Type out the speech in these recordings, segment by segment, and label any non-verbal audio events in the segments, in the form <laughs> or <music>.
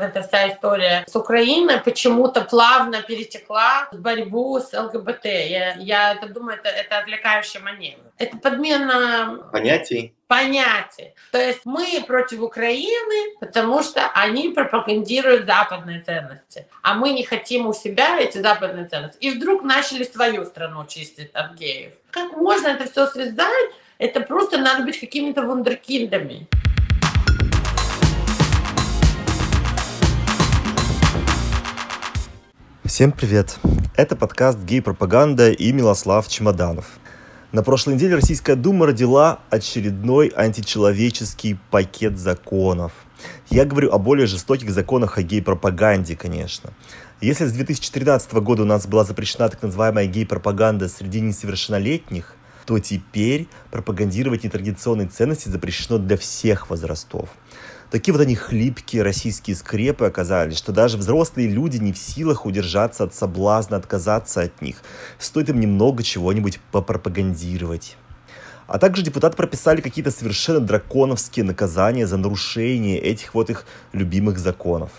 Эта вся история с Украиной почему-то плавно перетекла в борьбу с ЛГБТ. Я, я это думаю, это, это отвлекающая манера. Это подмена понятий. Понятий. То есть мы против Украины, потому что они пропагандируют западные ценности, а мы не хотим у себя эти западные ценности. И вдруг начали свою страну чистить от геев. Как можно это все связать? Это просто надо быть какими-то вундеркиндами. Всем привет! Это подкаст «Гей-пропаганда» и Милослав Чемоданов. На прошлой неделе Российская Дума родила очередной античеловеческий пакет законов. Я говорю о более жестоких законах о гей-пропаганде, конечно. Если с 2013 года у нас была запрещена так называемая гей-пропаганда среди несовершеннолетних, то теперь пропагандировать нетрадиционные ценности запрещено для всех возрастов. Такие вот они хлипкие российские скрепы оказались, что даже взрослые люди не в силах удержаться от соблазна, отказаться от них. Стоит им немного чего-нибудь попропагандировать. А также депутаты прописали какие-то совершенно драконовские наказания за нарушение этих вот их любимых законов.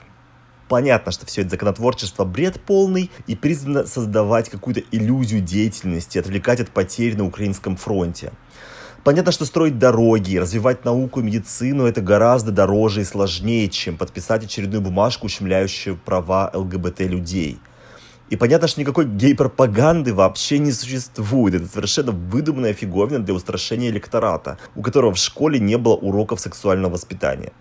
Понятно, что все это законотворчество бред полный и призвано создавать какую-то иллюзию деятельности, отвлекать от потерь на украинском фронте. Понятно, что строить дороги, развивать науку и медицину это гораздо дороже и сложнее, чем подписать очередную бумажку, ущемляющую права ЛГБТ людей. И понятно, что никакой гей-пропаганды вообще не существует. Это совершенно выдуманная фиговина для устрашения электората, у которого в школе не было уроков сексуального воспитания.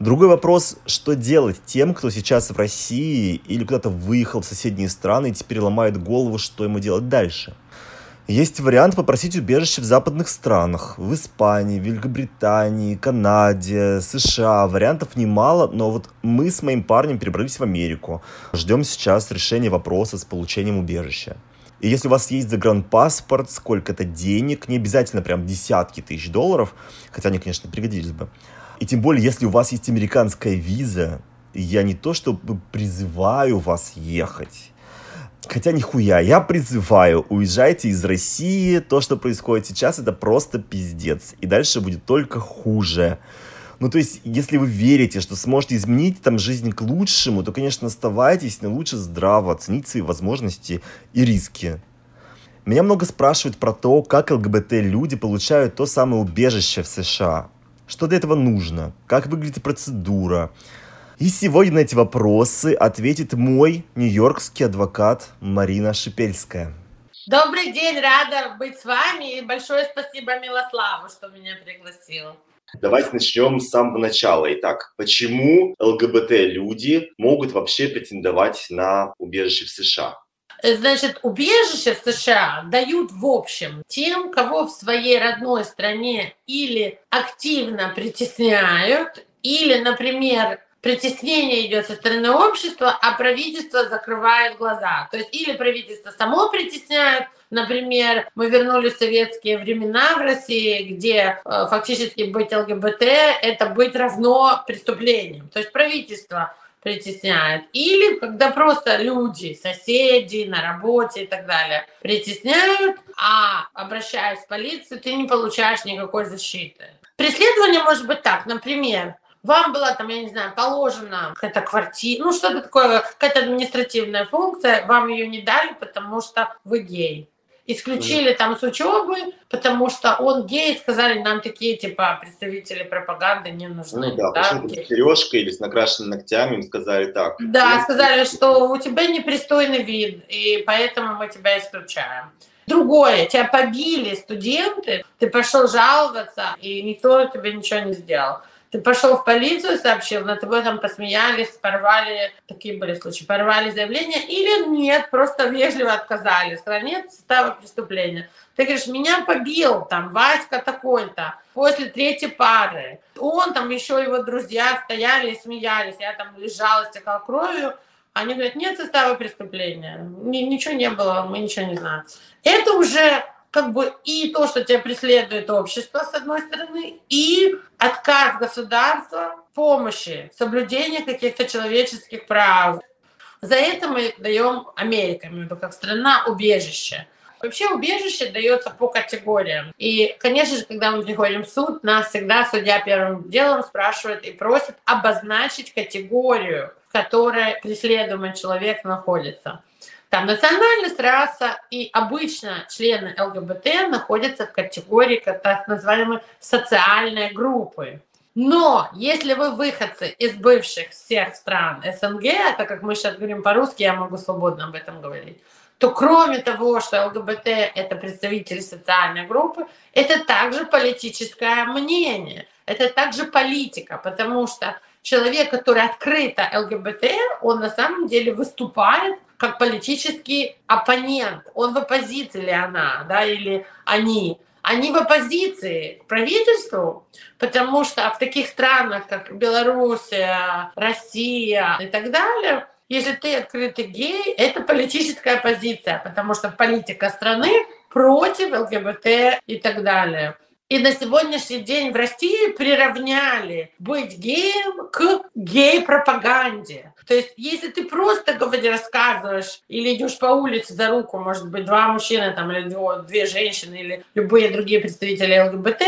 Другой вопрос, что делать тем, кто сейчас в России или куда-то выехал в соседние страны и теперь ломает голову, что ему делать дальше – есть вариант попросить убежище в западных странах. В Испании, Великобритании, Канаде, США. Вариантов немало, но вот мы с моим парнем перебрались в Америку. Ждем сейчас решения вопроса с получением убежища. И если у вас есть загранпаспорт, сколько-то денег, не обязательно прям десятки тысяч долларов, хотя они, конечно, пригодились бы. И тем более, если у вас есть американская виза, я не то чтобы призываю вас ехать, Хотя нихуя, я призываю, уезжайте из России, то, что происходит сейчас, это просто пиздец. И дальше будет только хуже. Ну, то есть, если вы верите, что сможете изменить там жизнь к лучшему, то, конечно, оставайтесь, но лучше здраво оценить свои возможности и риски. Меня много спрашивают про то, как ЛГБТ-люди получают то самое убежище в США. Что для этого нужно? Как выглядит процедура? И сегодня на эти вопросы ответит мой нью-йоркский адвокат Марина Шипельская. Добрый день, рада быть с вами. И большое спасибо Милославу, что меня пригласил. Давайте начнем с самого начала. Итак, почему ЛГБТ-люди могут вообще претендовать на убежище в США? Значит, убежище в США дают в общем тем, кого в своей родной стране или активно притесняют, или, например, притеснение идет со стороны общества, а правительство закрывает глаза. То есть или правительство само притесняет, Например, мы вернулись в советские времена в России, где э, фактически быть ЛГБТ – это быть равно преступлением. То есть правительство притесняет. Или когда просто люди, соседи на работе и так далее притесняют, а обращаясь в полицию, ты не получаешь никакой защиты. Преследование может быть так, например, вам была там, я не знаю, положена какая-то квартира, ну что-то такое, какая-то административная функция, вам ее не дали, потому что вы гей. Исключили mm. там с учебы, потому что он гей, сказали, нам такие, типа, представители пропаганды не нужны. Ну да, да с сережкой или с накрашенными ногтями, им сказали так. Да, сказали, что у тебя непристойный вид, и поэтому мы тебя исключаем. Другое, тебя побили студенты, ты пошел жаловаться, и никто тебе ничего не сделал. Ты пошел в полицию, сообщил, над тобой там посмеялись, порвали, такие были случаи, порвали заявление, или нет, просто вежливо отказали, сказали, нет состава преступления. Ты говоришь, меня побил там Васька такой-то после третьей пары. Он там, еще его друзья стояли и смеялись, я там лежала, стекала кровью. Они говорят, нет состава преступления, ничего не было, мы ничего не знаем. Это уже как бы и то, что тебя преследует общество, с одной стороны, и отказ государства помощи, соблюдения каких-то человеческих прав. За это мы даем Америка, как страна убежище. Вообще убежище дается по категориям. И, конечно же, когда мы приходим в суд, нас всегда судья первым делом спрашивает и просит обозначить категорию, в которой преследуемый человек находится. Там национальность, раса и обычно члены ЛГБТ находятся в категории так называемой социальной группы. Но если вы выходцы из бывших всех стран СНГ, так как мы сейчас говорим по-русски, я могу свободно об этом говорить, то кроме того, что ЛГБТ – это представители социальной группы, это также политическое мнение, это также политика, потому что человек, который открыто ЛГБТ, он на самом деле выступает как политический оппонент. Он в оппозиции или она, да, или они. Они в оппозиции к правительству, потому что в таких странах, как Белоруссия, Россия и так далее, если ты открытый гей, это политическая позиция, потому что политика страны против ЛГБТ и так далее. И на сегодняшний день в России приравняли быть геем к гей-пропаганде. То есть, если ты просто говоришь, рассказываешь или идешь по улице за руку, может быть, два мужчины там, или две женщины, или любые другие представители ЛГБТ,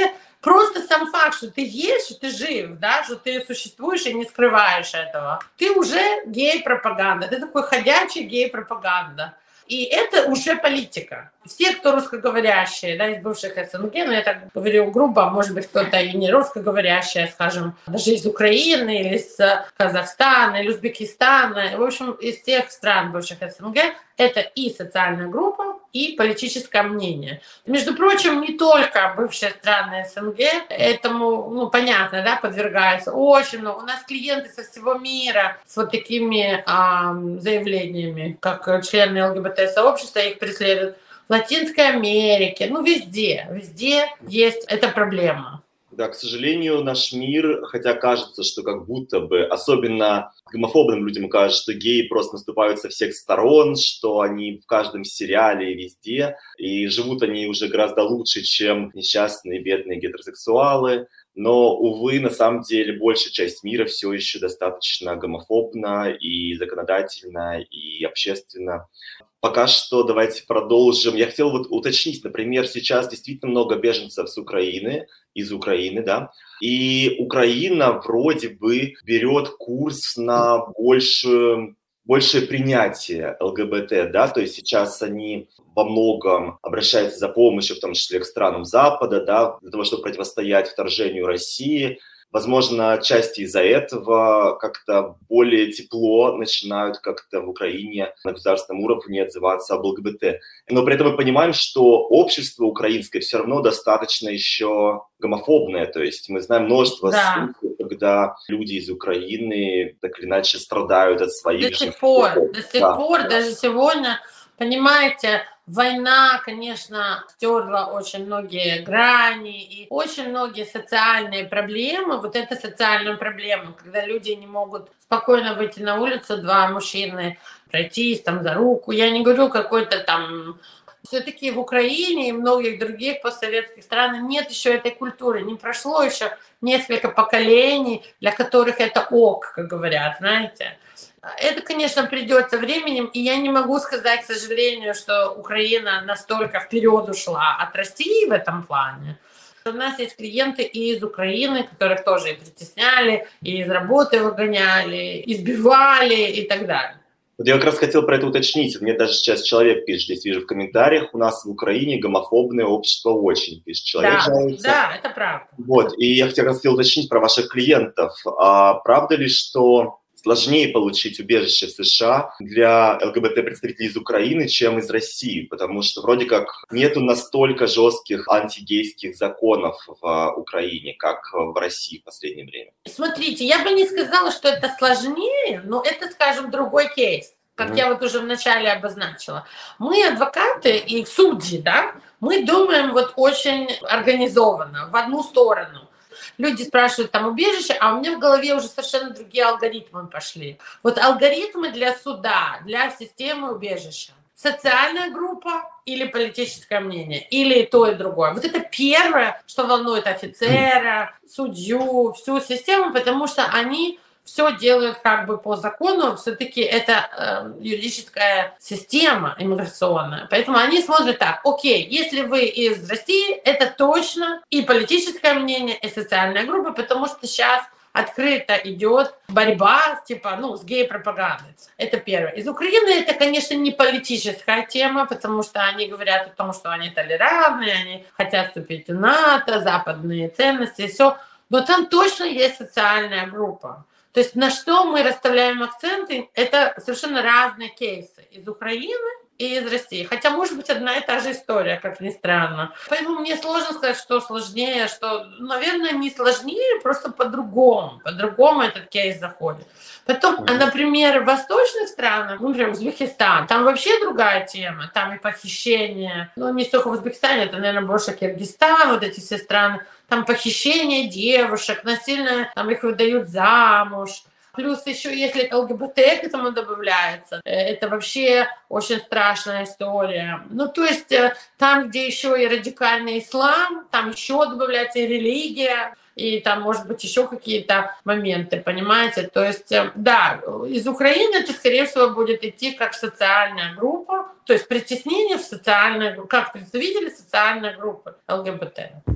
Просто сам факт, что ты есть, что ты жив, да, что ты существуешь и не скрываешь этого, ты уже гей-пропаганда, ты такой ходячий гей-пропаганда. И это уже политика. Все, кто русскоговорящие, да, из бывших СНГ, но я так говорю грубо, может быть, кто-то и не русскоговорящий, скажем, даже из Украины или из Казахстана или Узбекистана, в общем, из тех стран бывших СНГ, это и социальная группа, и политическое мнение. Между прочим, не только бывшие страны СНГ этому, ну, понятно, да, подвергаются. Очень много. У нас клиенты со всего мира с вот такими а, заявлениями, как члены ЛГБТ-сообщества, их преследуют. Латинской Америке, ну, везде, везде есть эта проблема. Да, к сожалению, наш мир, хотя кажется, что как будто бы, особенно гомофобным людям кажется, что геи просто наступают со всех сторон, что они в каждом сериале везде, и живут они уже гораздо лучше, чем несчастные бедные гетеросексуалы. Но, увы, на самом деле большая часть мира все еще достаточно гомофобна и законодательно, и общественно. Пока что давайте продолжим. Я хотел вот уточнить, например, сейчас действительно много беженцев с Украины, из Украины, да, и Украина вроде бы берет курс на большую большее принятие ЛГБТ, да, то есть сейчас они во многом обращаются за помощью, в том числе к странам Запада, да, для того, чтобы противостоять вторжению России, Возможно, части из-за этого как-то более тепло начинают как-то в Украине на государственном уровне отзываться об ЛГБТ. Но при этом мы понимаем, что общество украинское все равно достаточно еще гомофобное. То есть мы знаем множество да. случаев, когда люди из Украины так или иначе страдают от своих... До сих пор, до сих да. пор, даже сегодня, понимаете, Война, конечно, стерла очень многие грани и очень многие социальные проблемы. Вот это социальная проблема, когда люди не могут спокойно выйти на улицу, два мужчины пройтись там за руку. Я не говорю какой-то там все-таки в Украине и многих других постсоветских странах нет еще этой культуры, не прошло еще несколько поколений, для которых это ок, как говорят, знаете. Это, конечно, придет со временем, и я не могу сказать, к сожалению, что Украина настолько вперед ушла от России в этом плане. У нас есть клиенты и из Украины, которых тоже и притесняли, и из работы выгоняли, избивали и так далее. Вот я как раз хотел про это уточнить. Мне даже сейчас человек пишет, здесь вижу в комментариях, у нас в Украине гомофобное общество очень, пишет человек. Да, жалуется. да, это правда. Вот, и я хотел уточнить про ваших клиентов. А правда ли, что сложнее получить убежище в США для ЛГБТ-представителей из Украины, чем из России, потому что вроде как нету настолько жестких антигейских законов в Украине, как в России в последнее время. Смотрите, я бы не сказала, что это сложнее, но это, скажем, другой кейс как mm-hmm. я вот уже вначале обозначила. Мы адвокаты и судьи, да, мы думаем вот очень организованно, в одну сторону люди спрашивают там убежище, а у меня в голове уже совершенно другие алгоритмы пошли. Вот алгоритмы для суда, для системы убежища. Социальная группа или политическое мнение, или то, и другое. Вот это первое, что волнует офицера, судью, всю систему, потому что они все делают как бы по закону, все-таки это э, юридическая система иммиграционная. Поэтому они смотрят так, окей, если вы из России, это точно и политическое мнение, и социальная группа, потому что сейчас открыто идет борьба типа, ну, с гей-пропагандой. Это первое. Из Украины это, конечно, не политическая тема, потому что они говорят о том, что они толерантные, они хотят вступить в НАТО, западные ценности, все. Но там точно есть социальная группа. То есть на что мы расставляем акценты, это совершенно разные кейсы. Из Украины и из России. Хотя, может быть, одна и та же история, как ни странно. Поэтому мне сложно сказать, что сложнее, что, наверное, не сложнее, просто по-другому. По-другому этот кейс заходит. Потом, mm-hmm. например, в восточных странах, ну, например, Узбекистан, там вообще другая тема. Там и похищение. Ну, не столько в Узбекистане, это, наверное, больше Киргизстан, вот эти все страны. Там похищение девушек, насильно там их выдают замуж Плюс еще, если ЛГБТ к этому добавляется, э, это вообще очень страшная история. Ну, то есть э, там, где еще и радикальный ислам, там еще добавляется и религия, и там, может быть, еще какие-то моменты, понимаете? То есть, э, да, из Украины это, скорее всего, будет идти как социальная группа, то есть притеснение в социальной группе, как представители социальной группы ЛГБТ.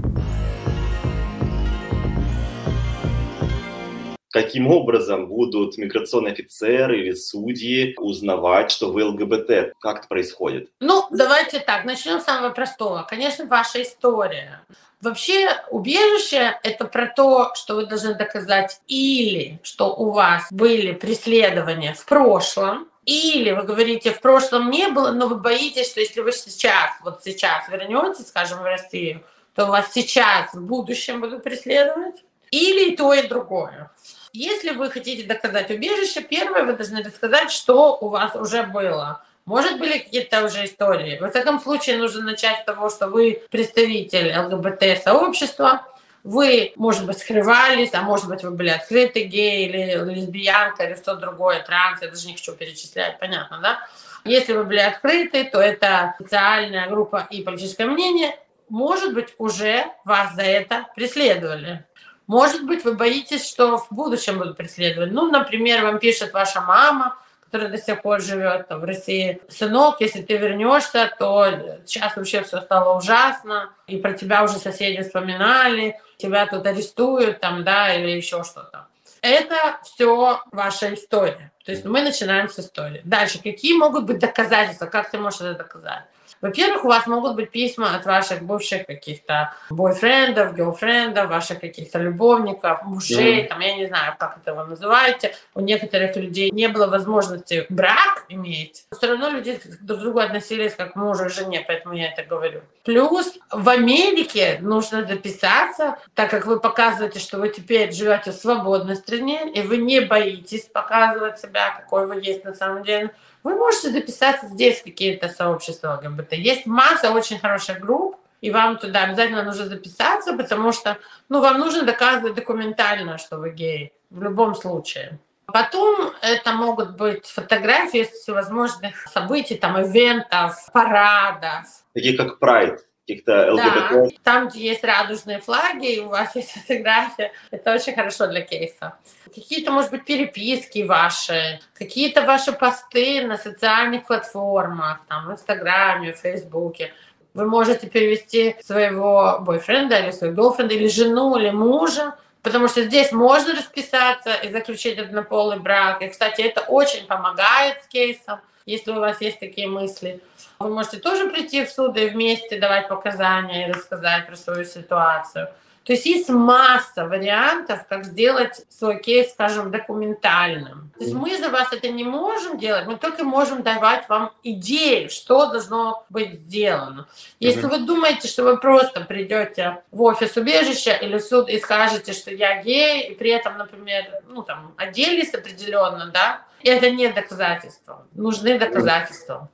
Каким образом будут миграционные офицеры или судьи узнавать, что вы ЛГБТ? Как это происходит? Ну, давайте так, начнем с самого простого. Конечно, ваша история. Вообще, убежище – это про то, что вы должны доказать или что у вас были преследования в прошлом, или вы говорите, в прошлом не было, но вы боитесь, что если вы сейчас, вот сейчас вернетесь, скажем, в Россию, то вас сейчас в будущем будут преследовать. Или и то, и другое. Если вы хотите доказать убежище, первое, вы должны рассказать, что у вас уже было. Может, были какие-то уже истории. В всяком случае, нужно начать с того, что вы представитель ЛГБТ-сообщества, вы, может быть, скрывались, а может быть, вы были открыты гей или лесбиянка или что другое, транс, я даже не хочу перечислять, понятно, да? Если вы были открыты, то это социальная группа и политическое мнение, может быть, уже вас за это преследовали. Может быть, вы боитесь, что в будущем будут преследовать. Ну, например, вам пишет ваша мама, которая до сих пор живет в России. Сынок, если ты вернешься, то сейчас вообще все стало ужасно, и про тебя уже соседи вспоминали, тебя тут арестуют, там, да, или еще что-то. Это все ваша история. То есть мы начинаем с истории. Дальше, какие могут быть доказательства? Как ты можешь это доказать? Во-первых, у вас могут быть письма от ваших бывших каких-то бойфрендов, гейлфрендов, ваших каких-то любовников, мужей, mm. там, я не знаю, как это вы называете. У некоторых людей не было возможности брак иметь. Все равно люди друг к другу относились как к мужу и жене, поэтому я это говорю. Плюс в Америке нужно записаться, так как вы показываете, что вы теперь живете в свободной стране, и вы не боитесь показывать себя, какой вы есть на самом деле вы можете записаться здесь в какие-то сообщества ЛГБТ. Есть масса очень хороших групп, и вам туда обязательно нужно записаться, потому что ну, вам нужно доказывать документально, что вы гей, в любом случае. Потом это могут быть фотографии всевозможных событий, там, ивентов, парадов. Такие как Прайд каких-то ЛГБТ. Да, там, где есть радужные флаги, и у вас есть <laughs> фотография, это очень хорошо для кейса. Какие-то, может быть, переписки ваши, какие-то ваши посты на социальных платформах, там, в Инстаграме, в Фейсбуке. Вы можете перевести своего бойфренда или своего girlfriend, или жену, или мужа, потому что здесь можно расписаться и заключить однополый брак. И, кстати, это очень помогает с кейсом, если у вас есть такие мысли. Вы можете тоже прийти в суд и вместе давать показания и рассказать про свою ситуацию. То есть есть масса вариантов, как сделать свой кейс, скажем, документальным. То есть мы за вас это не можем делать, мы только можем давать вам идеи, что должно быть сделано. Если вы думаете, что вы просто придете в офис убежища или в суд и скажете, что я гей, и при этом, например, ну там оделись определенно, да, это не доказательство. Нужны доказательства.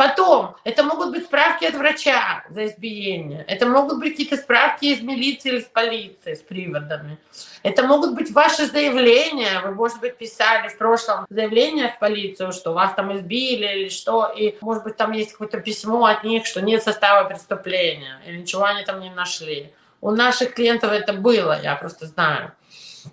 Потом, это могут быть справки от врача за избиение. Это могут быть какие-то справки из милиции или из полиции с приводами. Это могут быть ваши заявления. Вы, может быть, писали в прошлом заявление в полицию, что вас там избили или что. И, может быть, там есть какое-то письмо от них, что нет состава преступления. Или ничего они там не нашли. У наших клиентов это было, я просто знаю.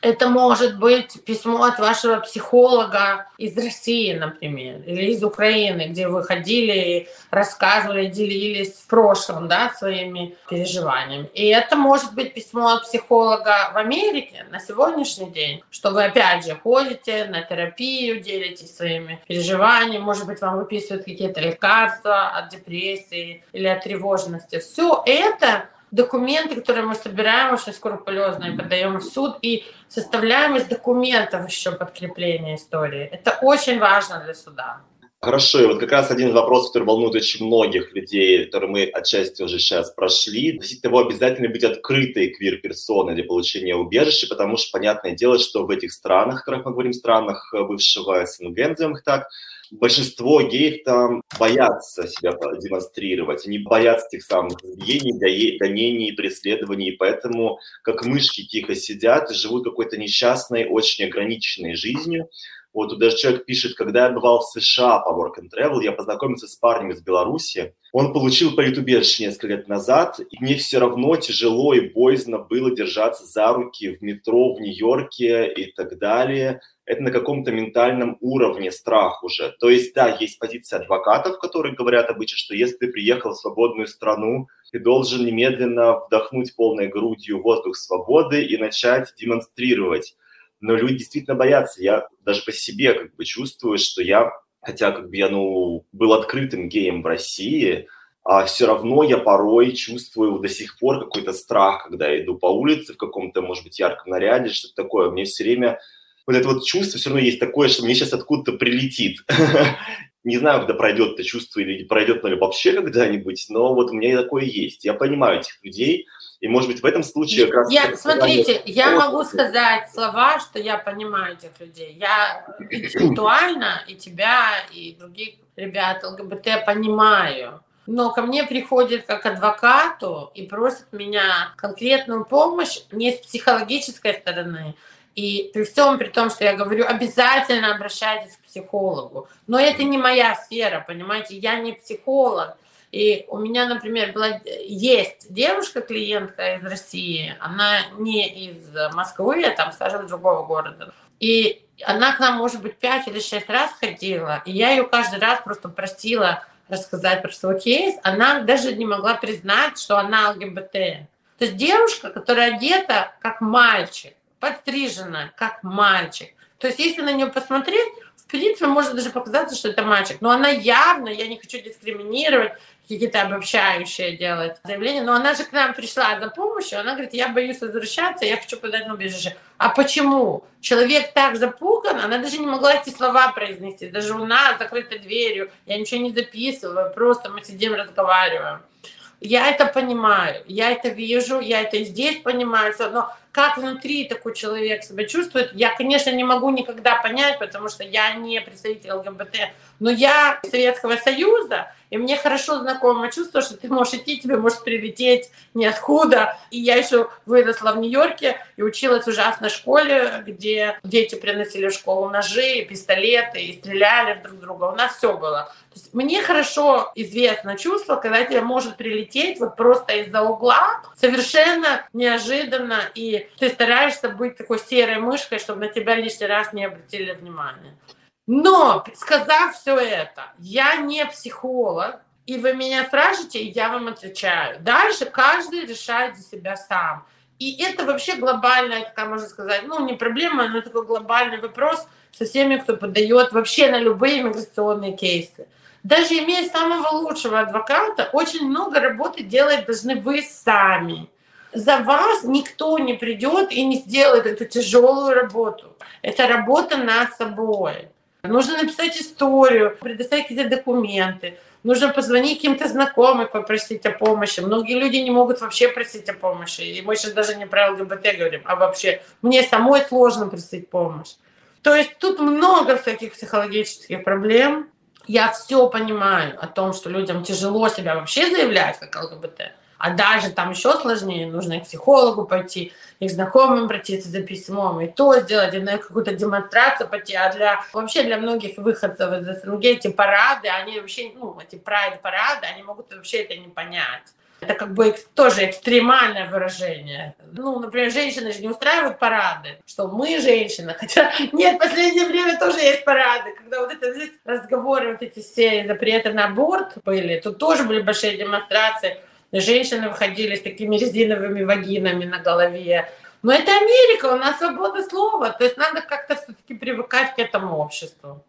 Это может быть письмо от вашего психолога из России, например, или из Украины, где вы ходили рассказывали, делились в прошлом да, своими переживаниями. И это может быть письмо от психолога в Америке на сегодняшний день, что вы опять же ходите на терапию, делитесь своими переживаниями, может быть, вам выписывают какие-то лекарства от депрессии или от тревожности. Все это документы, которые мы собираем очень скрупулезно и подаем в суд, и составляем из документов еще подкрепление истории. Это очень важно для суда. Хорошо, и вот как раз один из вопросов, который волнует очень многих людей, который мы отчасти уже сейчас прошли, относительно того, обязательно быть открытой квир-персоной для получения убежища, потому что, понятное дело, что в этих странах, о которых мы говорим, странах бывшего СНГ, назовем их так, большинство геев там боятся себя демонстрировать, они боятся тех самых избиений, гонений, преследований, поэтому как мышки тихо сидят и живут какой-то несчастной, очень ограниченной жизнью. Вот тут даже человек пишет, когда я бывал в США по Work and Travel, я познакомился с парнем из Беларуси. Он получил политубежище несколько лет назад, и мне все равно тяжело и боязно было держаться за руки в метро в Нью-Йорке и так далее это на каком-то ментальном уровне страх уже. То есть, да, есть позиция адвокатов, которые говорят обычно, что если ты приехал в свободную страну, ты должен немедленно вдохнуть полной грудью воздух свободы и начать демонстрировать. Но люди действительно боятся. Я даже по себе как бы чувствую, что я, хотя как бы я, ну, был открытым геем в России, а все равно я порой чувствую до сих пор какой-то страх, когда я иду по улице в каком-то, может быть, ярком наряде, что-то такое. Мне все время вот это вот чувство все равно есть такое, что мне сейчас откуда-то прилетит. <laughs> Не знаю, когда пройдет это чувство или пройдет ли вообще когда-нибудь, но вот у меня такое есть. Я понимаю этих людей, и, может быть, в этом случае... Как раз я, смотрите, я могу сказать слова, что я понимаю этих людей. Я интеллектуально и тебя, и других ребят ЛГБТ понимаю. Но ко мне приходит как адвокату и просит меня конкретную помощь не с психологической стороны, и при всем при том, что я говорю, обязательно обращайтесь к психологу. Но это не моя сфера, понимаете, я не психолог. И у меня, например, была, есть девушка-клиентка из России, она не из Москвы, а там, скажем, другого города. И она к нам, может быть, пять или шесть раз ходила, и я ее каждый раз просто просила рассказать про свой кейс. Она даже не могла признать, что она ЛГБТ. То есть девушка, которая одета как мальчик, подстрижена, как мальчик. То есть, если на нее посмотреть, в принципе, может даже показаться, что это мальчик. Но она явно, я не хочу дискриминировать, какие-то обобщающие делать заявления, но она же к нам пришла за помощью, она говорит, я боюсь возвращаться, я хочу подать на убежище. А почему? Человек так запуган, она даже не могла эти слова произнести, даже у нас закрытой дверью, я ничего не записываю, просто мы сидим, разговариваем. Я это понимаю, я это вижу, я это и здесь понимаю, но как внутри такой человек себя чувствует, я, конечно, не могу никогда понять, потому что я не представитель ЛГБТ, но я Советского Союза, и мне хорошо знакомо чувство, что ты можешь идти, тебе может прилететь ниоткуда. И я еще выросла в Нью-Йорке и училась в ужасной школе, где дети приносили в школу ножи, пистолеты и стреляли друг друга. У нас все было. Мне хорошо известно чувство, когда тебе может прилететь вот просто из-за угла, совершенно неожиданно, и ты стараешься быть такой серой мышкой, чтобы на тебя лишний раз не обратили внимания. Но, сказав все это, я не психолог, и вы меня спрашиваете, и я вам отвечаю. Дальше каждый решает за себя сам. И это вообще глобальная, как можно сказать, ну не проблема, но такой глобальный вопрос со всеми, кто подает вообще на любые миграционные кейсы. Даже имея самого лучшего адвоката, очень много работы делать должны вы сами. За вас никто не придет и не сделает эту тяжелую работу. Это работа над собой. Нужно написать историю, предоставить какие-то документы. Нужно позвонить каким-то знакомым, попросить о помощи. Многие люди не могут вообще просить о помощи. И мы сейчас даже не про ЛГБТ говорим, а вообще мне самой сложно просить помощь. То есть тут много всяких психологических проблем. Я все понимаю о том, что людям тяжело себя вообще заявлять как ЛГБТ. А даже там еще сложнее, нужно к психологу пойти, и к знакомым обратиться за письмом, и то сделать, и на какую-то демонстрацию пойти. А для вообще для многих выходцев из СНГ эти парады, они вообще, ну, эти прайд-парады, они могут вообще это не понять. Это как бы тоже экстремальное выражение. Ну, например, женщины же не устраивают парады, что мы женщины. <laughs> Хотя нет, в последнее время тоже есть парады, когда вот это разговоры, вот эти все запреты на аборт были, тут тоже были большие демонстрации. Женщины выходили с такими резиновыми вагинами на голове. Но это Америка, у нас свобода слова. То есть надо как-то все-таки привыкать к этому обществу.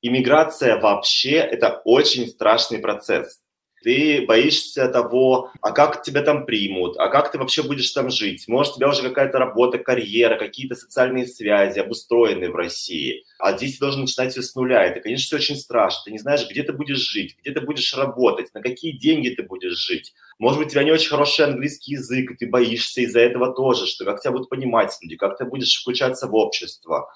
Иммиграция вообще это очень страшный процесс. Ты боишься того, а как тебя там примут, а как ты вообще будешь там жить. Может, у тебя уже какая-то работа, карьера, какие-то социальные связи обустроены в России. А здесь ты должен начинать все с нуля. Это, конечно, все очень страшно. Ты не знаешь, где ты будешь жить, где ты будешь работать, на какие деньги ты будешь жить. Может быть, у тебя не очень хороший английский язык, и ты боишься из-за этого тоже, что как тебя будут понимать люди, как ты будешь включаться в общество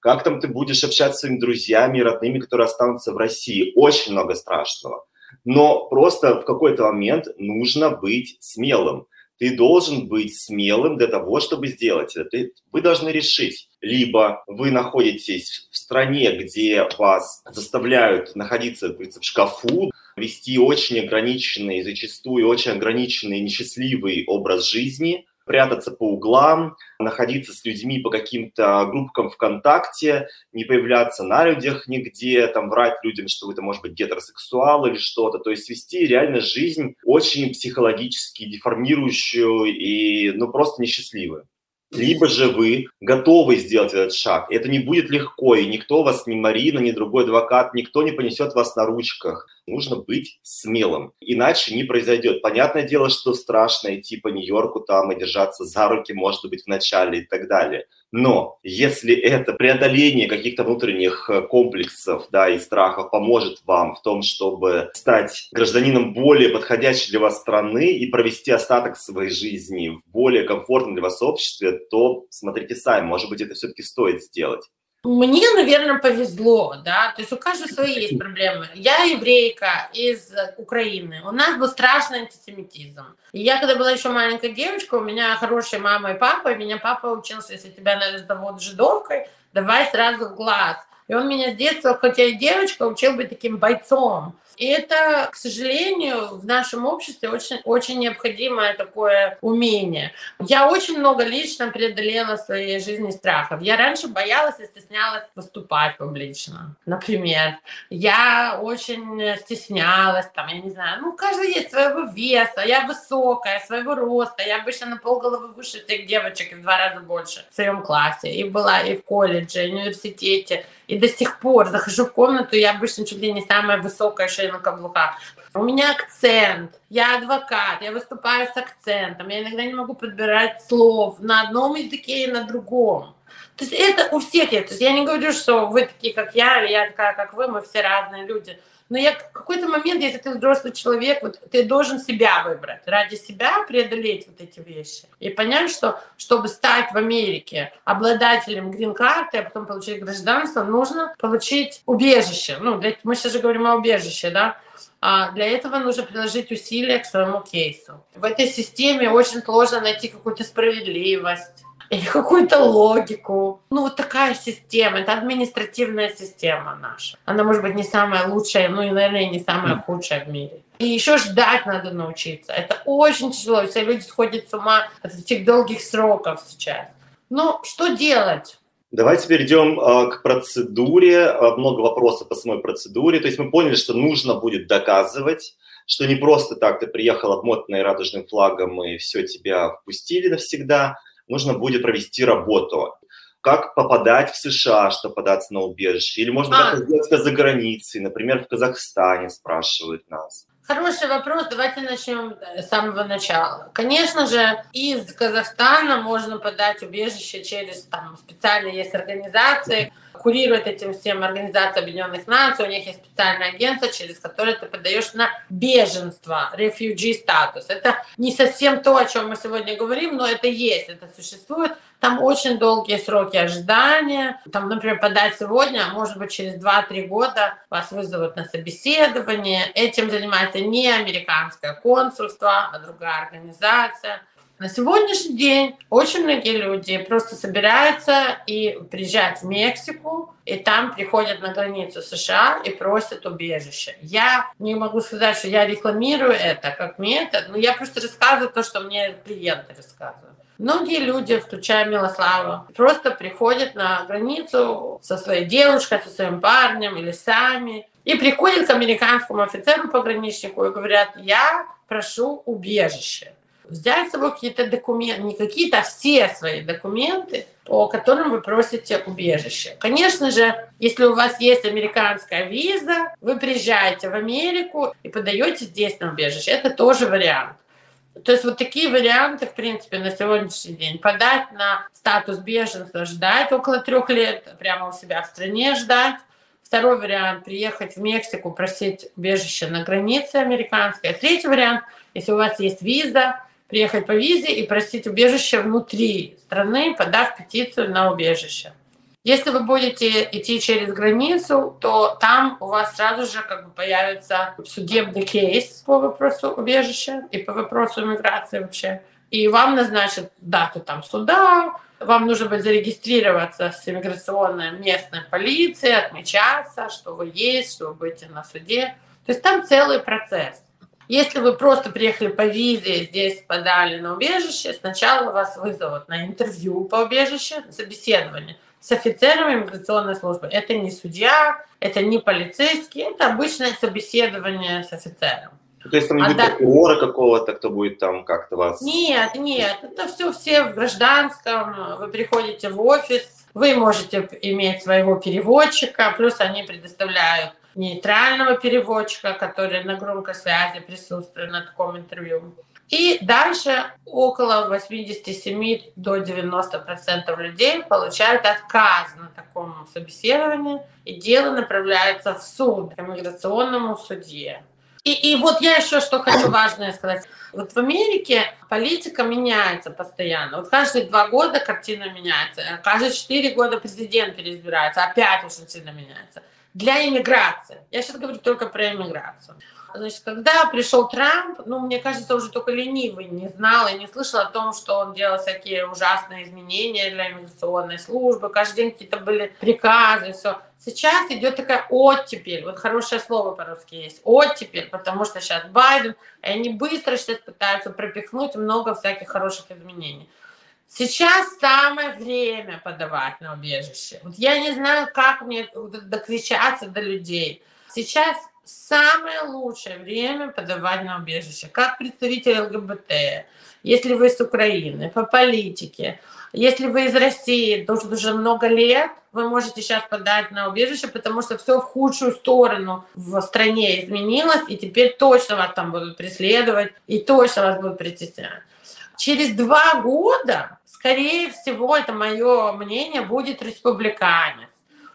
как там ты будешь общаться с своими друзьями и родными, которые останутся в России. Очень много страшного. Но просто в какой-то момент нужно быть смелым. Ты должен быть смелым для того, чтобы сделать это. Вы должны решить, либо вы находитесь в стране, где вас заставляют находиться в шкафу, вести очень ограниченный, зачастую очень ограниченный, несчастливый образ жизни – прятаться по углам, находиться с людьми по каким-то группкам ВКонтакте, не появляться на людях нигде, там врать людям, что вы, это может быть, гетеросексуал или что-то. То есть вести реально жизнь очень психологически деформирующую и, ну, просто несчастливую либо же вы готовы сделать этот шаг. Это не будет легко, и никто вас, ни Марина, ни другой адвокат, никто не понесет вас на ручках. Нужно быть смелым, иначе не произойдет. Понятное дело, что страшно идти по Нью-Йорку там и держаться за руки, может быть, в начале и так далее – но если это преодоление каких-то внутренних э, комплексов да, и страхов поможет вам в том, чтобы стать гражданином более подходящей для вас страны и провести остаток своей жизни в более комфортном для вас обществе, то смотрите сами, может быть, это все-таки стоит сделать. Мне, наверное, повезло, да, то есть у каждого свои есть проблемы. Я еврейка из Украины, у нас был страшный антисемитизм. И я, когда была еще маленькая девочка, у меня хорошая мама и папа, и меня папа учился, если тебя зовут жидовкой, давай сразу в глаз. И он меня с детства, хотя и девочка, учил быть таким бойцом. И это, к сожалению, в нашем обществе очень, очень необходимое такое умение. Я очень много лично преодолела в своей жизни страхов. Я раньше боялась и стеснялась выступать публично, например. Я очень стеснялась, там, я не знаю, ну, каждый есть своего веса, я высокая, своего роста, я обычно на полголовы выше всех девочек и в два раза больше в своем классе. И была и в колледже, и в университете, и до сих пор захожу в комнату, я обычно чуть ли не самая высокая шея на каблуках. У меня акцент, я адвокат, я выступаю с акцентом, я иногда не могу подбирать слов на одном языке и на другом. То есть это у всех есть. То есть я не говорю, что вы такие, как я, или я такая, как вы, мы все разные люди. Но я в какой-то момент, если ты взрослый человек, вот ты должен себя выбрать, ради себя преодолеть вот эти вещи. И понять, что чтобы стать в Америке обладателем грин-карты, а потом получить гражданство, нужно получить убежище. Ну, для, мы сейчас же говорим о убежище, да? А для этого нужно приложить усилия к своему кейсу. В этой системе очень сложно найти какую-то справедливость или какую-то логику. Ну, вот такая система, это административная система наша. Она может быть не самая лучшая, ну и, наверное, не самая худшая в мире. И еще ждать надо научиться. Это очень тяжело. Все люди сходят с ума от этих долгих сроков сейчас. Но что делать? Давайте перейдем э, к процедуре. Много вопросов по самой процедуре. То есть мы поняли, что нужно будет доказывать, что не просто так ты приехал обмотанный радужным флагом и все, тебя впустили навсегда, нужно будет провести работу. Как попадать в США, чтобы податься на убежище? Или, быть, а. сделать это за границей, например, в Казахстане, спрашивают нас. Хороший вопрос. Давайте начнем с самого начала. Конечно же, из Казахстана можно подать убежище через там специальные есть организации, курирует этим всем Организация Объединенных Наций, у них есть специальное агентство, через которое ты подаешь на беженство, refugee статус. Это не совсем то, о чем мы сегодня говорим, но это есть, это существует. Там очень долгие сроки ожидания. Там, например, подать сегодня, а может быть, через 2-3 года вас вызовут на собеседование. Этим занимается не американское консульство, а другая организация. На сегодняшний день очень многие люди просто собираются и приезжают в Мексику, и там приходят на границу США и просят убежище. Я не могу сказать, что я рекламирую это как метод, но я просто рассказываю то, что мне клиенты рассказывают. Многие люди, включая Милослава, просто приходят на границу со своей девушкой, со своим парнем или сами, и приходят к американскому офицеру-пограничнику и говорят, я прошу убежище. Взять с собой какие-то документы, не какие-то, а все свои документы, по которым вы просите убежище. Конечно же, если у вас есть американская виза, вы приезжаете в Америку и подаете здесь на убежище. Это тоже вариант. То есть вот такие варианты, в принципе, на сегодняшний день. Подать на статус беженца, ждать около трех лет, прямо у себя в стране ждать. Второй вариант – приехать в Мексику, просить убежище на границе американской. Третий вариант – если у вас есть виза, приехать по визе и просить убежище внутри страны, подав петицию на убежище. Если вы будете идти через границу, то там у вас сразу же как бы появится судебный кейс по вопросу убежища и по вопросу иммиграции вообще. И вам назначат дату там суда, вам нужно будет зарегистрироваться с иммиграционной местной полицией, отмечаться, что вы есть, что вы будете на суде. То есть там целый процесс. Если вы просто приехали по визе, здесь подали на убежище, сначала вас вызовут на интервью по убежище, собеседование – с офицером иммиграционной службы. Это не судья, это не полицейский, это обычное собеседование с офицером. То есть там не а будет да... прокурора какого-то, кто будет там как-то вас... Нет, нет, это все, все в гражданском, вы приходите в офис, вы можете иметь своего переводчика, плюс они предоставляют нейтрального переводчика, который на громкой связи присутствует на таком интервью. И дальше около 87 до 90 процентов людей получают отказ на таком собеседовании, и дело направляется в суд, к иммиграционному судье. И, и вот я еще что хочу важное сказать. Вот в Америке политика меняется постоянно. Вот каждые два года картина меняется. Каждые четыре года президент переизбирается. Опять очень сильно меняется. Для иммиграции. Я сейчас говорю только про иммиграцию. Значит, когда пришел Трамп, ну, мне кажется, уже только ленивый не знал и не слышал о том, что он делал всякие ужасные изменения для иммиграционной службы. Каждый день какие-то были приказы, все. Сейчас идет такая оттепель, вот хорошее слово по-русски есть, оттепель, потому что сейчас Байден, и они быстро сейчас пытаются пропихнуть много всяких хороших изменений. Сейчас самое время подавать на убежище. Вот я не знаю, как мне докричаться до людей. Сейчас самое лучшее время подавать на убежище. Как представитель ЛГБТ, если вы из Украины, по политике, если вы из России, то уже много лет, вы можете сейчас подать на убежище, потому что все в худшую сторону в стране изменилось, и теперь точно вас там будут преследовать, и точно вас будут притеснять. Через два года, скорее всего, это мое мнение, будет республиканец.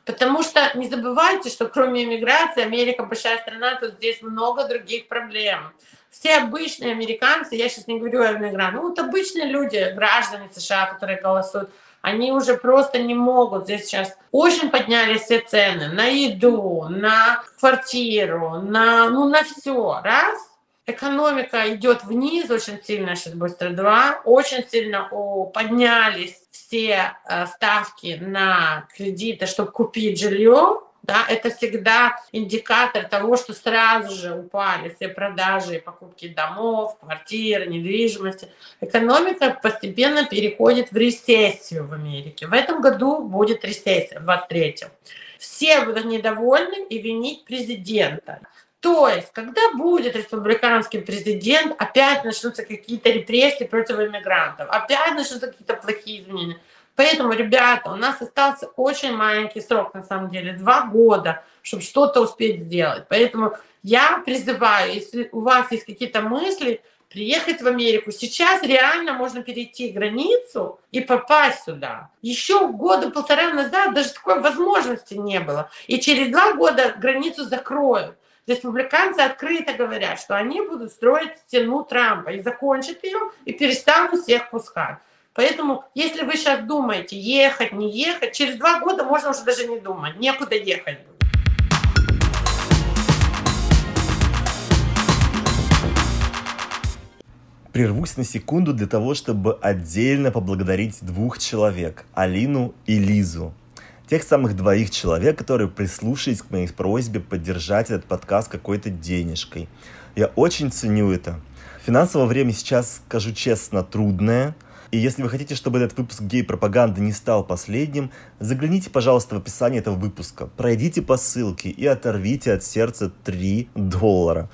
Потому что не забывайте, что кроме иммиграции, Америка большая страна, тут здесь много других проблем. Все обычные американцы, я сейчас не говорю о иммигрантах, ну вот обычные люди, граждане США, которые голосуют, они уже просто не могут. Здесь сейчас очень поднялись все цены на еду, на квартиру, на, ну, на все. Раз – экономика идет вниз очень сильно, сейчас быстро два, очень сильно поднялись все э, ставки на кредиты, чтобы купить жилье, да, это всегда индикатор того, что сразу же упали все продажи и покупки домов, квартир, недвижимости. Экономика постепенно переходит в рецессию в Америке. В этом году будет рецессия, в 23-м. Все будут недовольны и винить президента. То есть, когда будет республиканский президент, опять начнутся какие-то репрессии против иммигрантов, опять начнутся какие-то плохие изменения. Поэтому, ребята, у нас остался очень маленький срок, на самом деле, два года, чтобы что-то успеть сделать. Поэтому я призываю, если у вас есть какие-то мысли, приехать в Америку. Сейчас реально можно перейти границу и попасть сюда. Еще года полтора назад даже такой возможности не было. И через два года границу закроют республиканцы открыто говорят, что они будут строить стену Трампа и закончат ее, и перестанут всех пускать. Поэтому, если вы сейчас думаете, ехать, не ехать, через два года можно уже даже не думать, некуда ехать будет. Прервусь на секунду для того, чтобы отдельно поблагодарить двух человек, Алину и Лизу. Тех самых двоих человек, которые прислушались к моей просьбе поддержать этот подкаст какой-то денежкой. Я очень ценю это. Финансовое время сейчас, скажу честно, трудное. И если вы хотите, чтобы этот выпуск гей-пропаганды не стал последним, загляните, пожалуйста, в описание этого выпуска, пройдите по ссылке и оторвите от сердца 3 доллара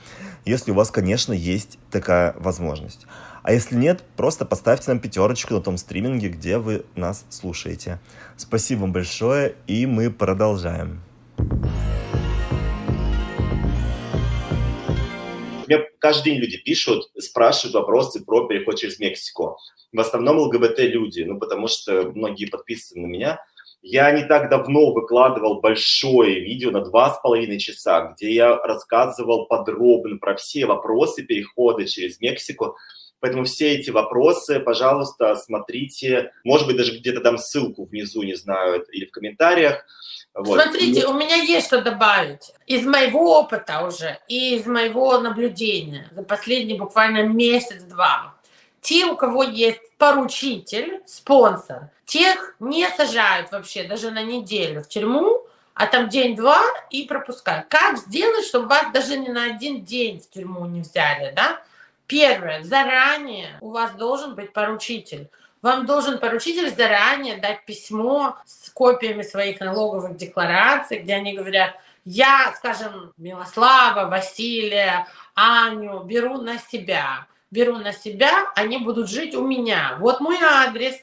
если у вас, конечно, есть такая возможность. А если нет, просто поставьте нам пятерочку на том стриминге, где вы нас слушаете. Спасибо вам большое, и мы продолжаем. Мне каждый день люди пишут, спрашивают вопросы про переход через Мексику. В основном ЛГБТ-люди, ну, потому что многие подписаны на меня – я не так давно выкладывал большое видео на два с половиной часа, где я рассказывал подробно про все вопросы перехода через Мексику. Поэтому все эти вопросы, пожалуйста, смотрите. Может быть, даже где-то дам ссылку внизу, не знаю, или в комментариях. Вот. Смотрите, у меня есть что добавить. Из моего опыта уже и из моего наблюдения за последний буквально месяц-два те, у кого есть поручитель, спонсор, тех не сажают вообще даже на неделю в тюрьму, а там день-два и пропускают. Как сделать, чтобы вас даже не на один день в тюрьму не взяли, да? Первое, заранее у вас должен быть поручитель. Вам должен поручитель заранее дать письмо с копиями своих налоговых деклараций, где они говорят, я, скажем, Милослава, Василия, Аню беру на себя беру на себя, они будут жить у меня. Вот мой адрес.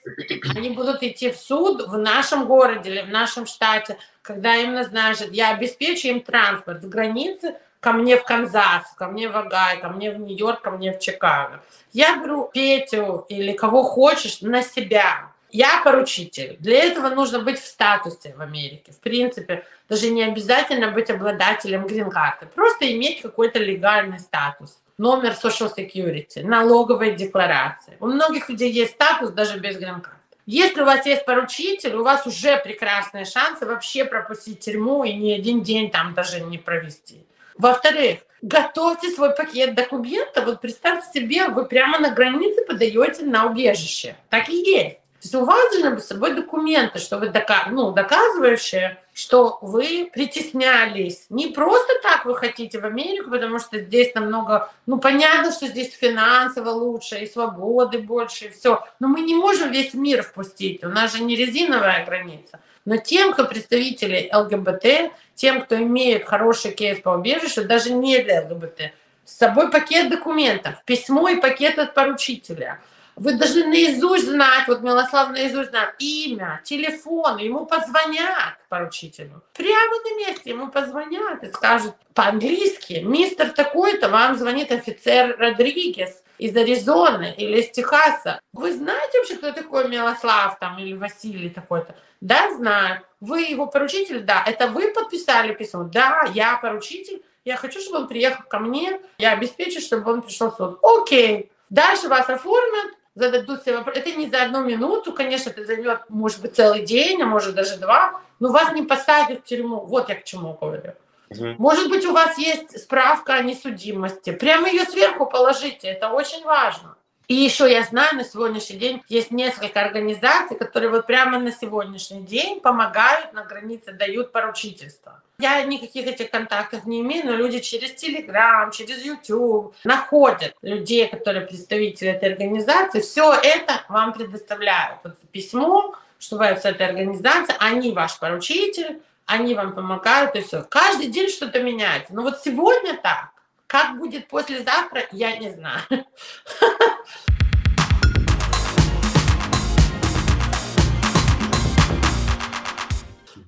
Они будут идти в суд в нашем городе или в нашем штате, когда им назначат. Я обеспечу им транспорт с границы ко мне в Канзас, ко мне в Агай, ко мне в Нью-Йорк, ко мне в Чикаго. Я беру Петю или кого хочешь на себя. Я поручитель. Для этого нужно быть в статусе в Америке. В принципе, даже не обязательно быть обладателем грин-карты. Просто иметь какой-то легальный статус номер Social Security, налоговой декларации. У многих людей есть статус даже без грин-карты. Если у вас есть поручитель, у вас уже прекрасные шансы вообще пропустить тюрьму и ни один день там даже не провести. Во-вторых, готовьте свой пакет документов. Вот представьте себе, вы прямо на границе подаете на убежище. Так и есть. То есть у вас должны быть с собой документы, что вы дока ну, доказывающие, что вы притеснялись. Не просто так вы хотите в Америку, потому что здесь намного, ну понятно, что здесь финансово лучше, и свободы больше, и все. Но мы не можем весь мир впустить, у нас же не резиновая граница. Но тем, кто представители ЛГБТ, тем, кто имеет хороший кейс по убежищу, даже не для ЛГБТ, с собой пакет документов, письмо и пакет от поручителя – вы должны наизусть знать, вот Милослав наизусть знает имя, телефон, ему позвонят поручителю. Прямо на месте ему позвонят и скажут по-английски, мистер такой-то, вам звонит офицер Родригес из Аризоны или из Техаса. Вы знаете вообще, кто такой Милослав там или Василий такой-то? Да, знаю. Вы его поручитель? Да. Это вы подписали письмо? Да, я поручитель. Я хочу, чтобы он приехал ко мне. Я обеспечу, чтобы он пришел в суд. Окей. Дальше вас оформят, зададут себе вопрос. Это не за одну минуту, конечно, это займет, может быть, целый день, а может даже два, но вас не посадят в тюрьму. Вот я к чему говорю. Угу. Может быть, у вас есть справка о несудимости. Прямо ее сверху положите, это очень важно. И еще я знаю, на сегодняшний день есть несколько организаций, которые вот прямо на сегодняшний день помогают на границе, дают поручительство. Я никаких этих контактов не имею, но люди через Телеграм, через YouTube находят людей, которые представители этой организации. Все это вам предоставляют. Вот письмо, что вы с этой организацией, они ваш поручитель, они вам помогают, и все. Каждый день что-то меняется. Но вот сегодня так. Как будет послезавтра, я не знаю. <laughs>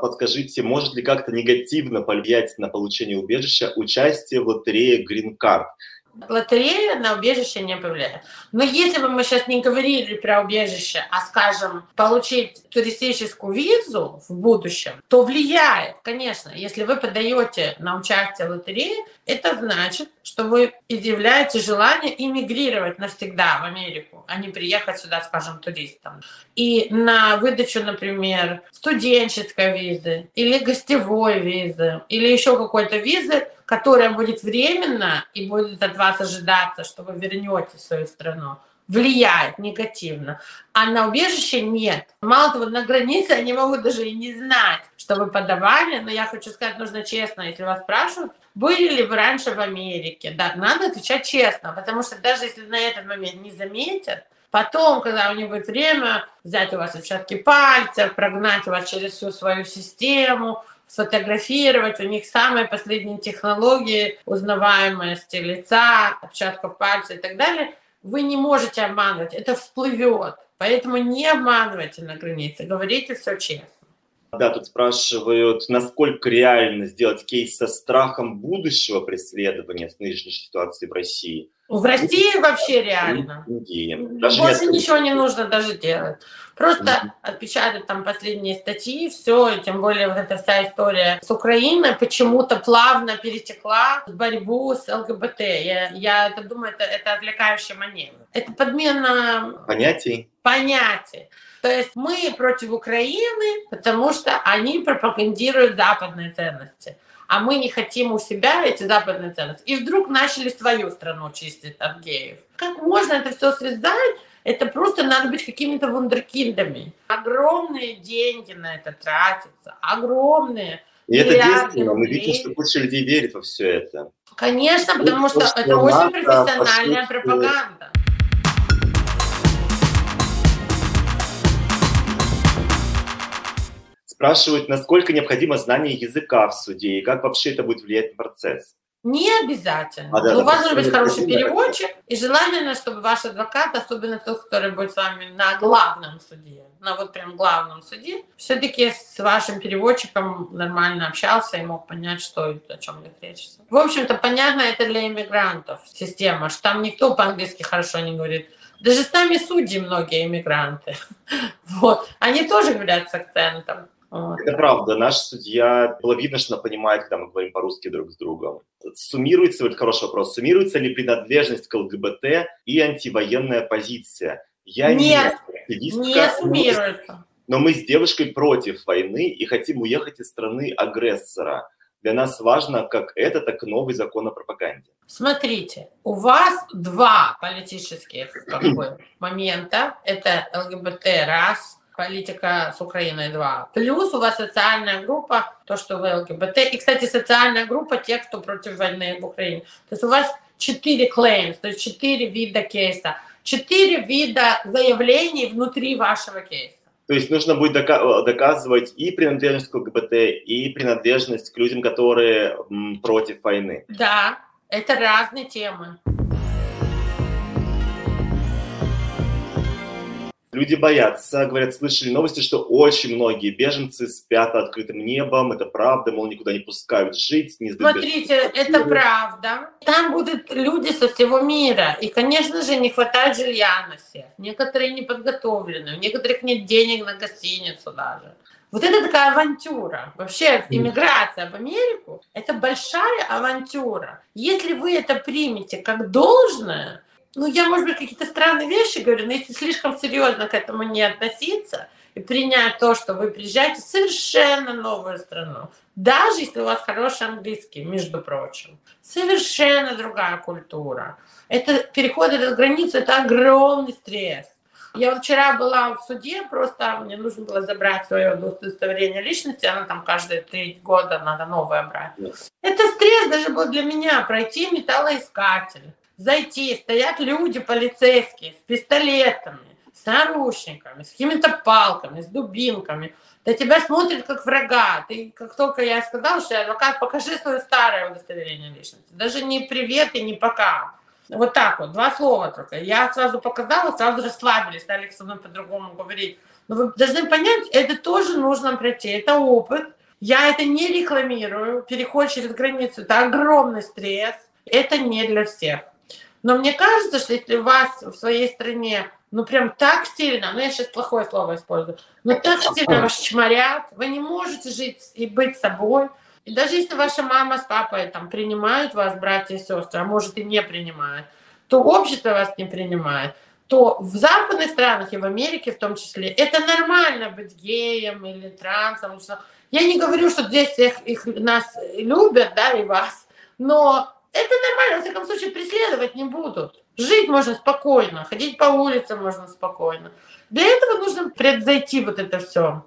Подскажите, может ли как-то негативно повлиять на получение убежища участие в лотерее Green Card? Лотерея на убежище не повлияет. Но если бы мы сейчас не говорили про убежище, а, скажем, получить туристическую визу в будущем, то влияет, конечно. Если вы подаете на участие в лотерее, это значит, что вы изъявляете желание иммигрировать навсегда в Америку, а не приехать сюда, скажем, туристом. И на выдачу, например, студенческой визы или гостевой визы или еще какой-то визы которое будет временно и будет от вас ожидаться, что вы вернете свою страну, влияет негативно, а на убежище нет. Мало того, на границе они могут даже и не знать, что вы подавали, но я хочу сказать, нужно честно, если вас спрашивают, были ли вы раньше в Америке, да, надо отвечать честно, потому что даже если на этот момент не заметят, Потом, когда у них будет время, взять у вас отпечатки пальцев, прогнать вас через всю свою систему, сфотографировать. У них самые последние технологии узнаваемости лица, отпечатков пальцев и так далее. Вы не можете обманывать, это всплывет. Поэтому не обманывайте на границе, говорите все честно. Да, тут спрашивают, насколько реально сделать кейс со страхом будущего преследования с нынешней ситуации в России. В России вообще реально. Даже Больше нет... ничего не нужно даже делать. Просто отпечатать там последние статьи, все, и тем более вот эта вся история с Украиной почему-то плавно перетекла в борьбу с ЛГБТ. Я, я это думаю, это, это отвлекающий маневр. Это подмена... Понятий. Понятий. То есть мы против Украины, потому что они пропагандируют западные ценности, а мы не хотим у себя эти западные ценности. И вдруг начали свою страну чистить от геев. Как можно это все связать? Это просто надо быть какими-то вундеркиндами. Огромные деньги на это тратятся, огромные. И это действительно, мы видим, что куча людей верит во все это. Конечно, потому что, что это очень профессиональная пропаганда. Спрашивают, насколько необходимо знание языка в суде и как вообще это будет влиять на процесс. Не обязательно. А, да, Но у вас должен быть хороший переводчик, и желательно, чтобы ваш адвокат, особенно тот, который будет с вами на главном суде, на вот прям главном суде, все-таки с вашим переводчиком нормально общался и мог понять, что о чем идет речь. В общем-то, понятно, это для иммигрантов система, что там никто по-английски хорошо не говорит. Даже сами судьи многие иммигранты. <laughs> Вот. Они тоже говорят с акцентом. Это правда. Наш судья, было видно, что она понимает, когда мы говорим по-русски друг с другом. Суммируется, вот хороший вопрос, суммируется ли принадлежность к ЛГБТ и антивоенная позиция? Я Нет, не, не суммируется. Но мы с девушкой против войны и хотим уехать из страны агрессора. Для нас важно как это, так и новый закон о пропаганде. Смотрите, у вас два политических как бы, момента. Это ЛГБТ раз, политика с Украиной 2. Плюс у вас социальная группа, то, что вы ЛГБТ. И, кстати, социальная группа те, кто против войны в Украине. То есть у вас четыре claims, то есть четыре вида кейса. Четыре вида заявлений внутри вашего кейса. То есть нужно будет доказывать и принадлежность к ЛГБТ, и принадлежность к людям, которые против войны. Да, это разные темы. Люди боятся, говорят, слышали новости, что очень многие беженцы спят под открытым небом. Это правда, мол, никуда не пускают жить, не сдают. Смотрите, это правда. Там будут люди со всего мира. И, конечно же, не хватает жилья на всех. Некоторые не подготовлены, у некоторых нет денег на гостиницу даже. Вот это такая авантюра. Вообще иммиграция в Америку – это большая авантюра. Если вы это примете как должное, ну, я, может быть, какие-то странные вещи говорю, но если слишком серьезно к этому не относиться и принять то, что вы приезжаете в совершенно новую страну, даже если у вас хороший английский, между прочим, совершенно другая культура. Это переход этой границы, это огромный стресс. Я вот вчера была в суде, просто мне нужно было забрать свое удостоверение личности, оно там каждые три года надо новое брать. Это стресс даже был для меня, пройти металлоискатель зайти, стоят люди полицейские с пистолетами, с наручниками, с какими-то палками, с дубинками. Да тебя смотрят как врага. Ты, как только я сказала, что я адвокат, покажи свое старое удостоверение личности. Даже не привет и не пока. Вот так вот, два слова только. Я сразу показала, сразу расслабились, стали со мной по-другому говорить. Но вы должны понять, это тоже нужно пройти, это опыт. Я это не рекламирую. Переход через границу – это огромный стресс. Это не для всех. Но мне кажется, что если вас в своей стране, ну прям так сильно, ну я сейчас плохое слово использую, но так сильно вас чморят, вы не можете жить и быть собой. И даже если ваша мама с папой там принимают вас, братья и сестры, а может и не принимают, то общество вас не принимает, то в западных странах и в Америке в том числе это нормально быть геем или трансом. Я не говорю, что здесь их, их нас любят, да, и вас, Но это нормально, во всяком случае, преследовать не будут. Жить можно спокойно, ходить по улицам можно спокойно. Для этого нужно предзайти вот это все.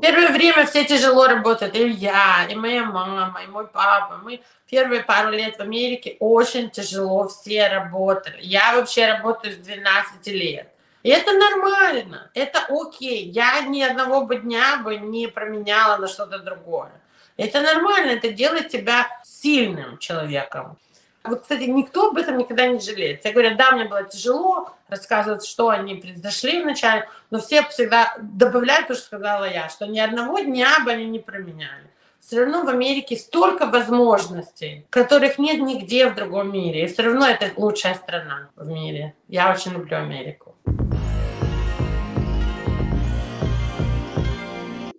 Первое время все тяжело работают. И я, и моя мама, и мой папа. Мы первые пару лет в Америке очень тяжело все работали. Я вообще работаю с 12 лет. И это нормально, это окей. Я ни одного бы дня бы не променяла на что-то другое. Это нормально, это делает тебя сильным человеком. Вот, кстати, никто об этом никогда не жалеет. Все говорят, да, мне было тяжело, рассказывают, что они произошли вначале, но все всегда добавляют то, что сказала я, что ни одного дня бы они не променяли. Все равно в Америке столько возможностей, которых нет нигде в другом мире. И все равно это лучшая страна в мире. Я очень люблю Америку.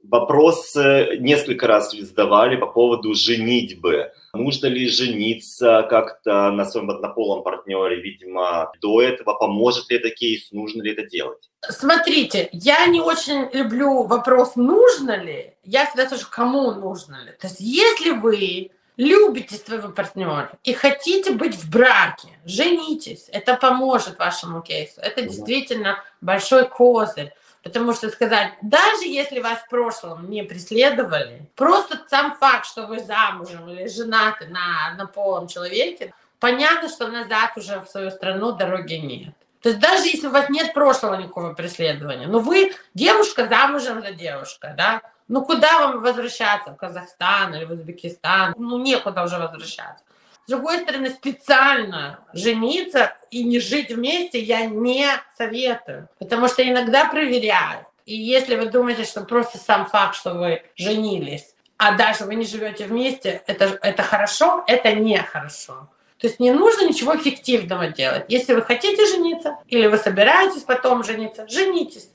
Вопрос несколько раз задавали по поводу женитьбы. Нужно ли жениться как-то на своем однополом партнере, видимо, до этого? Поможет ли это кейс? Нужно ли это делать? Смотрите, я не очень люблю вопрос, нужно ли. Я всегда спрашиваю, кому нужно ли. То есть если вы любите своего партнера и хотите быть в браке, женитесь. Это поможет вашему кейсу. Это действительно большой козырь. Потому что сказать, даже если вас в прошлом не преследовали, просто сам факт, что вы замужем или женаты на однополом человеке, понятно, что назад уже в свою страну дороги нет. То есть даже если у вас нет прошлого никакого преследования, но вы девушка замужем за девушкой, да, ну куда вам возвращаться? В Казахстан или в Узбекистан? Ну некуда уже возвращаться. С другой стороны, специально жениться и не жить вместе я не советую, потому что иногда проверяют. И если вы думаете, что просто сам факт, что вы женились, а даже вы не живете вместе, это, это хорошо, это не хорошо. То есть не нужно ничего фиктивного делать. Если вы хотите жениться или вы собираетесь потом жениться, женитесь.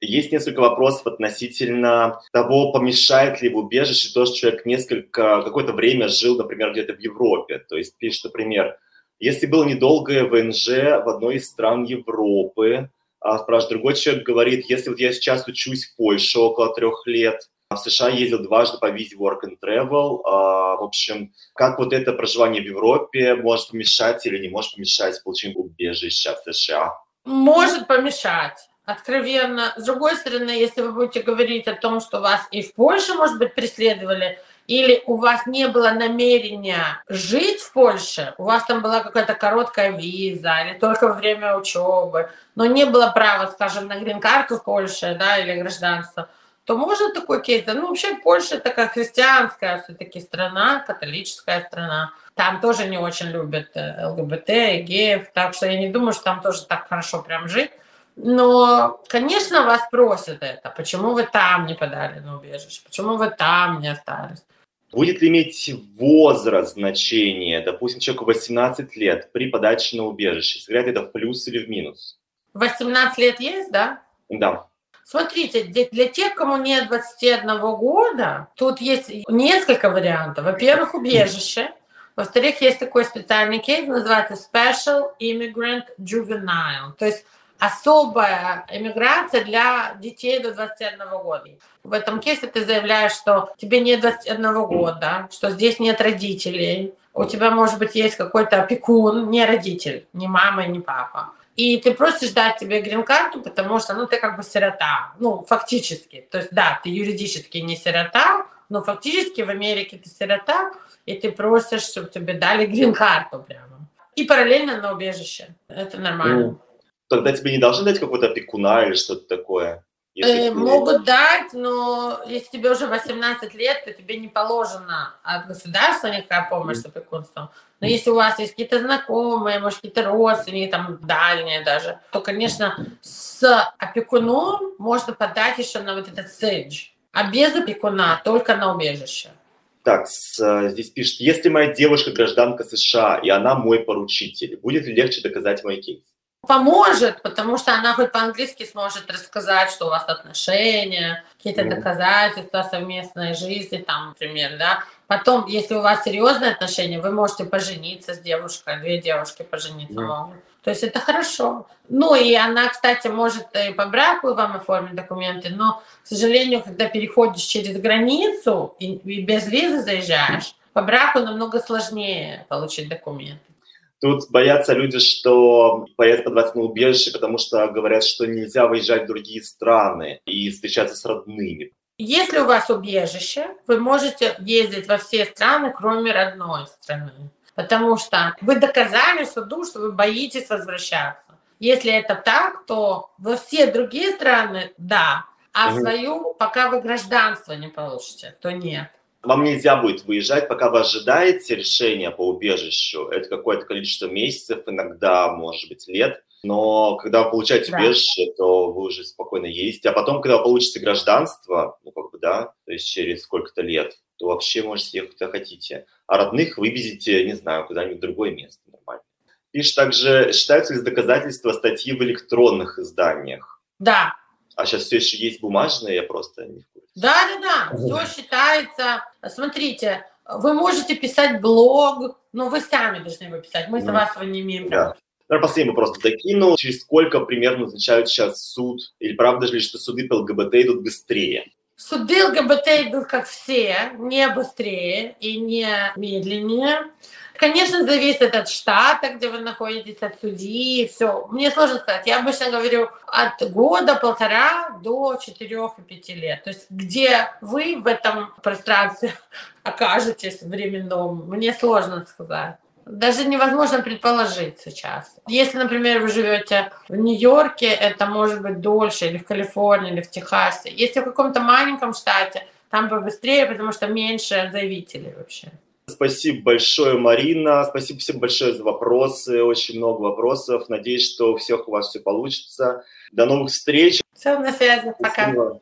Есть несколько вопросов относительно того, помешает ли в убежище то, что человек несколько, какое-то время жил, например, где-то в Европе. То есть пишет, например, если было недолгое ВНЖ в одной из стран Европы, а, спрашивает, другой человек говорит, если вот я сейчас учусь в Польше около трех лет, в США ездил дважды по визе Work and Travel. А, в общем, как вот это проживание в Европе может помешать или не может помешать получению убежища в США? Может помешать откровенно. С другой стороны, если вы будете говорить о том, что вас и в Польше, может быть, преследовали, или у вас не было намерения жить в Польше, у вас там была какая-то короткая виза или только во время учебы, но не было права, скажем, на грин-карту в Польше, да, или гражданство, то можно такой кейс. Ну, вообще Польша такая христианская все-таки страна, католическая страна. Там тоже не очень любят э, ЛГБТ геев, так что я не думаю, что там тоже так хорошо прям жить. Но, конечно, вас просят это. Почему вы там не подали на убежище? Почему вы там не остались? Будет ли иметь возраст значение? Допустим, человеку 18 лет при подаче на убежище. Сыграет это в плюс или в минус? 18 лет есть, да? Да. Смотрите, для, тех, кому нет 21 года, тут есть несколько вариантов. Во-первых, убежище. Во-вторых, есть такой специальный кейс, называется Special Immigrant Juvenile. То есть особая эмиграция для детей до 21 года. В этом кейсе ты заявляешь, что тебе нет 21 года, что здесь нет родителей, у тебя, может быть, есть какой-то опекун, не родитель, не мама, не папа. И ты просишь дать тебе грин-карту, потому что, ну, ты как бы сирота. Ну, фактически. То есть, да, ты юридически не сирота, но фактически в Америке ты сирота, и ты просишь, чтобы тебе дали грин-карту прямо. И параллельно на убежище. Это нормально тогда тебе не должны дать какого-то опекуна или что-то такое? Э, могут дать, но если тебе уже 18 лет, то тебе не положено от государства никакая помощь с опекунством. Но если у вас есть какие-то знакомые, может, какие-то родственники, там, дальние даже, то, конечно, с опекуном можно подать еще на вот этот сейдж. А без опекуна только на убежище. Так, с, здесь пишет, если моя девушка гражданка США, и она мой поручитель, будет ли легче доказать мой кейс? Поможет, потому что она хоть по-английски сможет рассказать, что у вас отношения, какие-то mm. доказательства совместной жизни, там, например, да. Потом, если у вас серьезные отношения, вы можете пожениться с девушкой, две девушки пожениться mm. могут. То есть это хорошо. Ну и она, кстати, может и по браку вам оформить документы, но, к сожалению, когда переходишь через границу и, и без визы заезжаешь, По браку намного сложнее получить документы. Тут боятся люди, что подаваться на убежище, потому что говорят, что нельзя выезжать в другие страны и встречаться с родными. Если у вас убежище, вы можете ездить во все страны, кроме родной страны. Потому что вы доказали суду, что вы боитесь возвращаться. Если это так, то во все другие страны – да, а угу. свою, пока вы гражданство не получите, то нет. Вам нельзя будет выезжать, пока вы ожидаете решения по убежищу. Это какое-то количество месяцев, иногда, может быть, лет. Но когда вы получаете да. убежище, то вы уже спокойно ездите. А потом, когда вы получите гражданство, ну, как бы, да, то есть через сколько-то лет, то вообще можете ехать куда хотите. А родных вывезете, не знаю, куда-нибудь в другое место нормально. Пишет также, считаются ли доказательства статьи в электронных изданиях? Да. А сейчас все еще есть бумажные, я просто не в курсе. Да, да, да, все считается. Смотрите, вы можете писать блог, но вы сами должны его писать. Мы за вас его не имеем права. Да. Наверное, последний вопрос докинул. Через сколько примерно назначают сейчас суд? Или правда ли, что суды по ЛГБТ идут быстрее? Суды ЛГБТ идут как все, не быстрее и не медленнее. Конечно, зависит от штата, где вы находитесь, от судьи, все. Мне сложно сказать. Я обычно говорю от года, полтора до четырех и пяти лет. То есть где вы в этом пространстве <laughs> окажетесь временном, мне сложно сказать даже невозможно предположить сейчас. Если, например, вы живете в Нью-Йорке, это может быть дольше, или в Калифорнии, или в Техасе. Если в каком-то маленьком штате, там побыстрее, потому что меньше заявителей вообще. Спасибо большое, Марина. Спасибо всем большое за вопросы. Очень много вопросов. Надеюсь, что у всех у вас все получится. До новых встреч. Все, на связи. Пока. Спасибо.